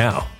now.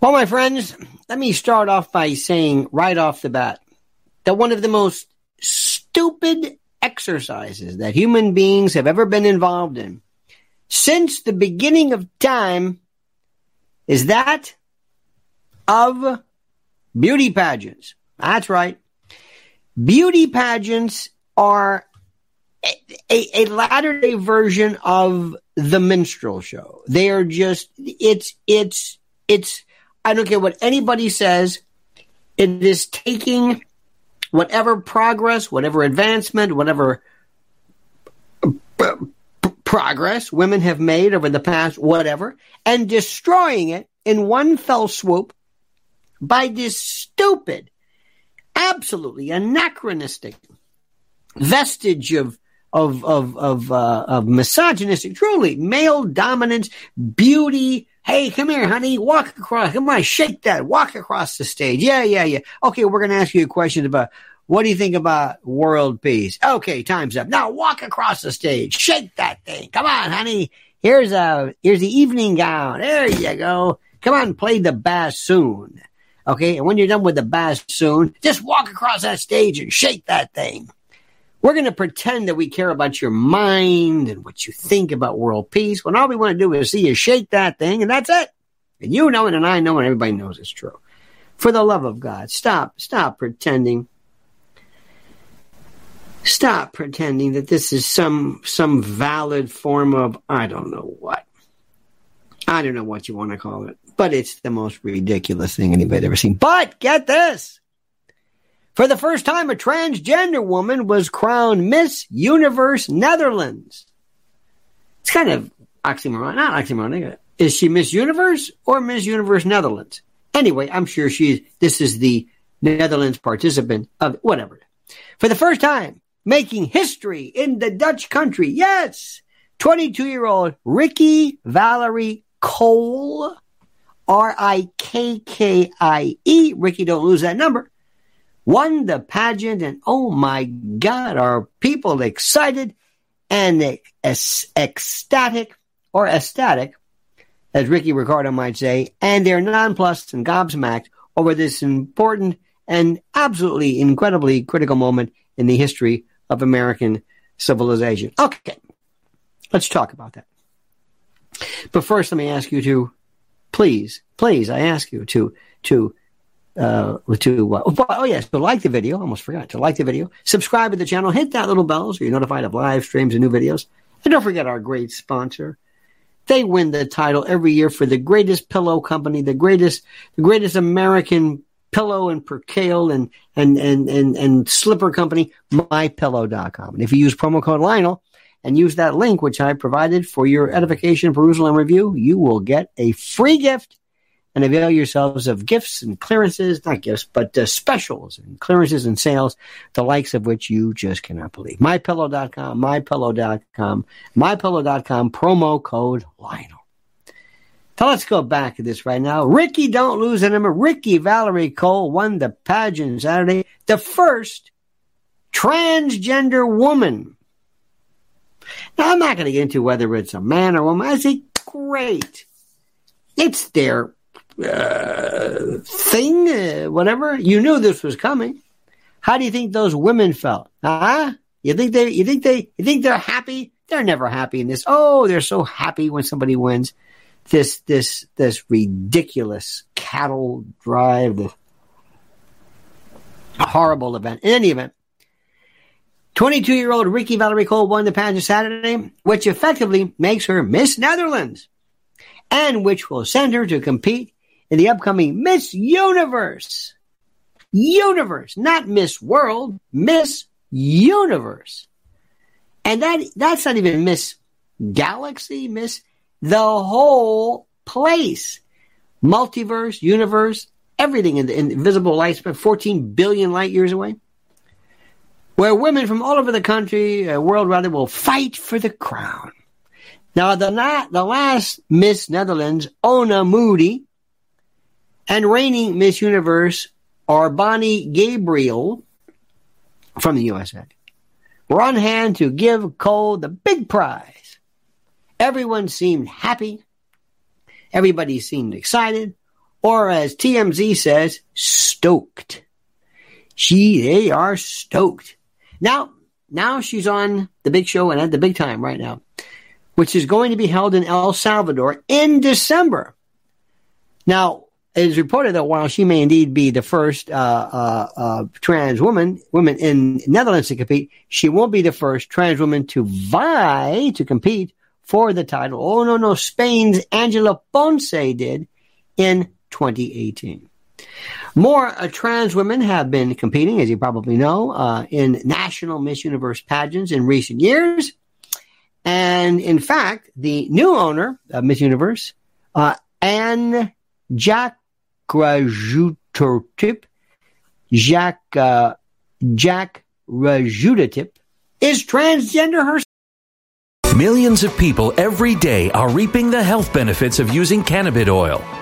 Well, my friends, let me start off by saying right off the bat that one of the most stupid exercises that human beings have ever been involved in since the beginning of time is that of beauty pageants. That's right. Beauty pageants are a, a, latter day version of the minstrel show. They are just, it's, it's, it's, I don't care what anybody says. It is taking whatever progress, whatever advancement, whatever progress women have made over the past whatever and destroying it in one fell swoop by this stupid, absolutely anachronistic vestige of of of of uh, of misogynistic, truly male dominance, beauty. Hey, come here, honey. Walk across. Come on, shake that. Walk across the stage. Yeah, yeah, yeah. Okay, we're gonna ask you a question about what do you think about world peace? Okay, time's up. Now walk across the stage. Shake that thing. Come on, honey. Here's a here's the evening gown. There you go. Come on, play the bassoon. Okay, and when you're done with the bassoon, just walk across that stage and shake that thing. We're going to pretend that we care about your mind and what you think about world peace when all we want to do is see you shake that thing and that's it. And you know it and I know it and everybody knows it's true. For the love of God, stop, stop pretending. Stop pretending that this is some some valid form of I don't know what. I don't know what you want to call it, but it's the most ridiculous thing anybody's ever seen. But get this. For the first time, a transgender woman was crowned Miss Universe Netherlands. It's kind of oxymoron, not oxymoron. Is she Miss Universe or Miss Universe Netherlands? Anyway, I'm sure she's, this is the Netherlands participant of whatever. For the first time, making history in the Dutch country. Yes, 22 year old Rikkie Valerie Cole, R I K K I E. Ricky, don't lose that number won the pageant, and oh my God, are people excited and ecstatic or ecstatic, as Ricky Ricardo might say, and they're nonplussed and gobsmacked over this important and absolutely incredibly critical moment in the history of American civilization. Okay, let's talk about that. But first, let me ask you to please, please, I ask you to to uh, to uh, oh, oh yes, to like the video. Almost forgot to like the video. Subscribe to the channel. Hit that little bell so you're notified of live streams and new videos. And don't forget our great sponsor. They win the title every year for the greatest pillow company, the greatest, the greatest American pillow and percale and and and and, and slipper company, mypillow.com. And if you use promo code Lionel and use that link which I provided for your edification, perusal, and review, you will get a free gift and avail yourselves of gifts and clearances, not gifts, but uh, specials and clearances and sales, the likes of which you just cannot believe. MyPillow.com, MyPillow.com, MyPillow.com, promo code Lionel. So let's go back to this right now. Ricky, don't lose a number. Rikkie Valerie Cole won the pageant Saturday, the first transgender woman. Now, I'm not going to get into whether it's a man or a woman. I say, great. It's their uh, thing, uh, whatever. You knew this was coming. How do you think those women felt? Huh? You think they? You think they? You think they're happy? They're never happy in this. Oh, they're so happy when somebody wins. This this this ridiculous cattle drive, the horrible event. In any event, 22 year old Rikkie Valerie Cole won the pageant Saturday, which effectively makes her Miss Netherlands and which will send her to compete in the upcoming Miss Universe. Universe, not Miss World, Miss Universe. And that that's not even Miss Galaxy, Miss the whole place. Multiverse, universe, everything in the invisible light span, 14 billion light years away. Where women from all over the country, uh, world rather, will fight for the crown. Now, the, la- the last Miss Netherlands, Ona Moody, and reigning Miss Universe R'Bonney Gabriel from the USA were on hand to give Cole the big prize. Everyone seemed happy. Everybody seemed excited, or as TMZ says, stoked. She, they are stoked. Now, now she's on the big show and at the big time right now, which is going to be held in El Salvador in December. Now, it is reported that while she may indeed be the first uh, uh, uh, trans woman woman in Netherlands to compete, she won't be the first trans woman to vie to compete for the title. Oh no, no! Spain's Angela Ponce did in 2018. More uh, trans women have been competing, as you probably know, uh, in national Miss Universe pageants in recent years. And in fact, the new owner of Miss Universe, uh, Anne Jack uh, Jack Rajutotip, is transgender herself. Millions of people every day are reaping the health benefits of using cannabis oil,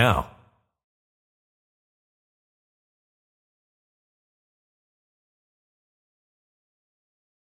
now.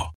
now.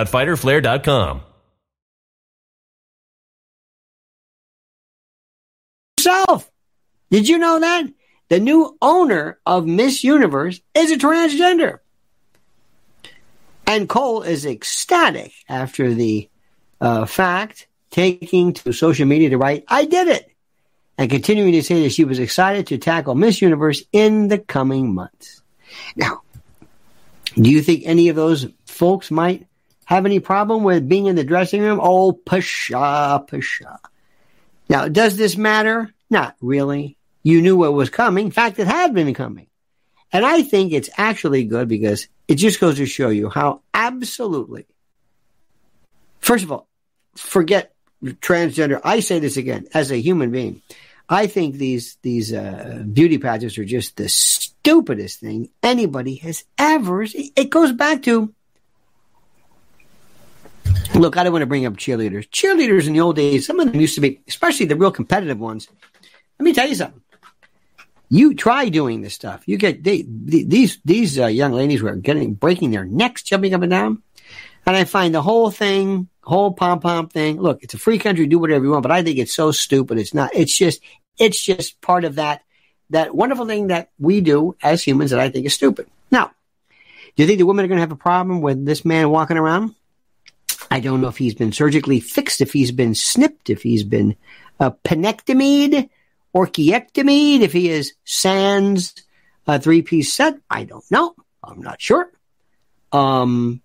www.fighterflare.com fighterflare.com. Self. Did you know that? The new owner of Miss Universe is a transgender. And Cole is ecstatic after the uh, fact, taking to social media to write, I did it, and continuing to say that she was excited to tackle Miss Universe in the coming months. Now, do you think any of those folks might have any problem with being in the dressing room? Oh, pshaw, pshaw. Now, does this matter? Not really. You knew what was coming. In fact, it had been coming. And I think it's actually good because it just goes to show you how absolutely, first of all, forget transgender. I say this again as a human being. I think these these uh, beauty pageants are just the stupidest thing anybody has ever. It goes back to Look, I don't want to bring up cheerleaders. Cheerleaders in the old days, some of them used to be, especially the real competitive ones. Let me tell you something. You try doing this stuff. You get they, these these uh, young ladies were getting breaking their necks, jumping up and down, and I find the whole thing, whole pom pom thing. Look, it's a free country, do whatever you want, but I think it's so stupid. It's not. It's just it's just part of that that wonderful thing that we do as humans that I think is stupid. Now, do you think the women are going to have a problem with this man walking around? I don't know if he's been surgically fixed, if he's been snipped, if he's been uh, penectomied or chiectomied, if he is sans a three piece set. I don't know. I'm not sure. Um,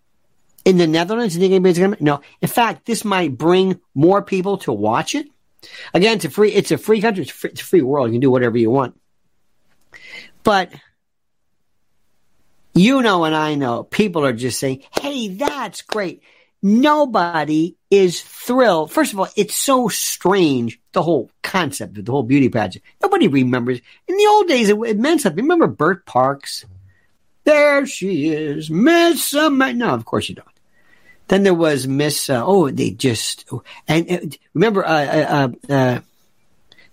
in the Netherlands, you think anybody's going to? No. In fact, this might bring more people to watch it. Again, it's a free, it's a free country. It's a free, it's a free world. You can do whatever you want. But you know, and I know people are just saying, Hey, that's great. Nobody is thrilled. First of all, it's so strange, the whole concept of the whole beauty pageant. Nobody remembers. In the old days, it, it meant something. Remember Bert Parks? There she is, Miss America. No, of course you don't. Then there was Miss, uh, oh, they just, and uh, remember, uh, uh, uh, uh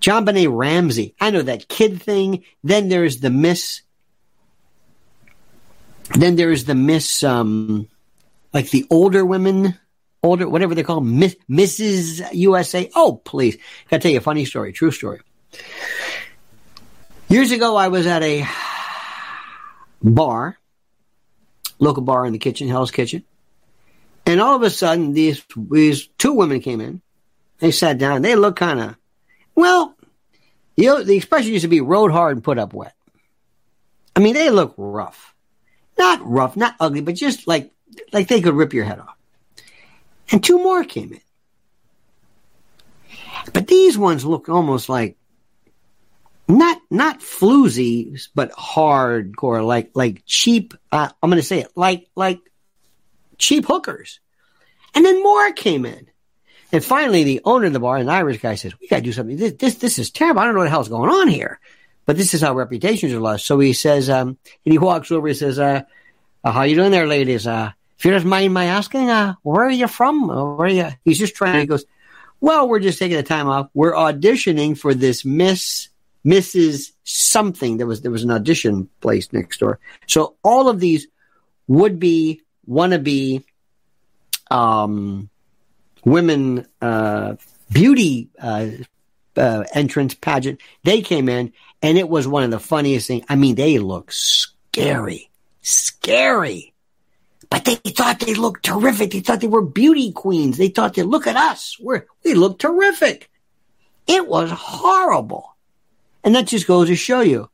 JonBenét Ramsey. I know that kid thing. Then there's the Miss, then there's the Miss, um, like the older women, older, whatever they call them, Miss, Mrs. USA. Oh, please. Gotta tell you a funny story, true story. Years ago, I was at a bar, local bar in the kitchen, Hell's Kitchen. And all of a sudden, these, these two women came in. They sat down. They looked kind of, well, you know, the expression used to be rode hard and put up wet. I mean, they look rough. Not rough, not ugly, but just like like they could rip your head off. And two more came in. But these ones look almost like not not floozy, but hardcore, like like cheap. Uh, I'm going to say it like like cheap hookers. And then more came in. And finally, the owner of the bar, an Irish guy, says, "We got to do something. This, this this is terrible. I don't know what the hell's going on here." But this is how reputations are lost. So he says, um, and he walks over. He says, uh, uh, "How you doing there, ladies? Uh, if you don't mind my asking, uh, where are you from? Where are you? He's just trying. He goes, well, we're just taking the time off. We're auditioning for this Miss Mrs. Something. There was there was an audition place next door. So all of these would be wannabe um, women uh, beauty uh, uh, entrance pageant. They came in, and it was one of the funniest things. I mean, they look scary, scary. But they thought they looked terrific. They thought they were beauty queens. They thought they look at us. We're, we look terrific. It was horrible. And that just goes to show you.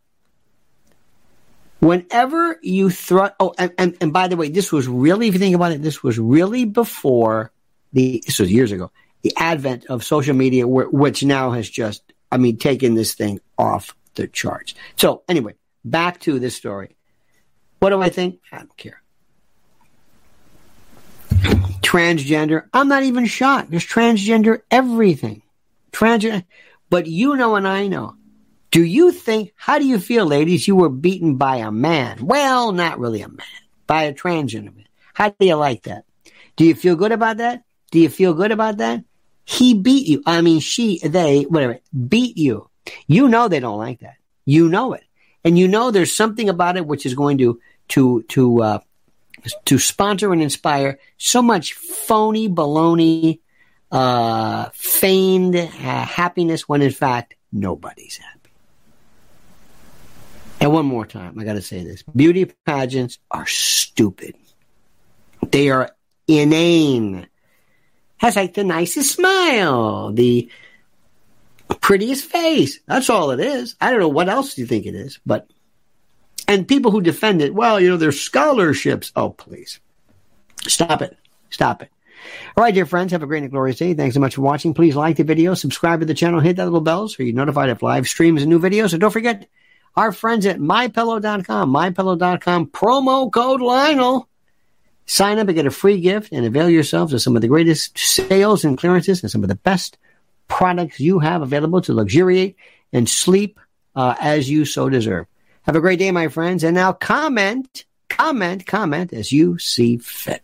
Whenever you throw, oh, and, and, and by the way, this was really, if you think about it, this was really before the, this was years ago, the advent of social media, which now has just, I mean, taken this thing off the charts. So anyway, back to this story. What do I think? I don't care transgender. I'm not even shocked. There's transgender everything. Transgender. But you know and I know. Do you think, how do you feel, ladies, you were beaten by a man? Well, not really a man, by a transgender man. How do you like that? Do you feel good about that? Do you feel good about that? He beat you. I mean, she, they, whatever, beat you. You know they don't like that. You know it. And you know there's something about it which is going to, to, to, uh, to sponsor and inspire so much phony baloney, uh, feigned uh, happiness when in fact nobody's happy. And one more time, I got to say this beauty pageants are stupid. They are inane. Has like the nicest smile, the prettiest face. That's all it is. I don't know what else you think it is, but and people who defend it, well, you know, there's scholarships. Oh, please. Stop it. Stop it. All right, dear friends, have a great and glorious day. Thanks so much for watching. Please like the video, subscribe to the channel, hit that little bell so you're notified of live streams and new videos. And don't forget our friends at mypillow.com, mypillow.com, promo code Lionel. Sign up and get a free gift and avail yourselves of some of the greatest sales and clearances and some of the best products you have available to luxuriate and sleep uh, as you so deserve. Have a great day, my friends. And now comment, comment, comment as you see fit.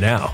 now.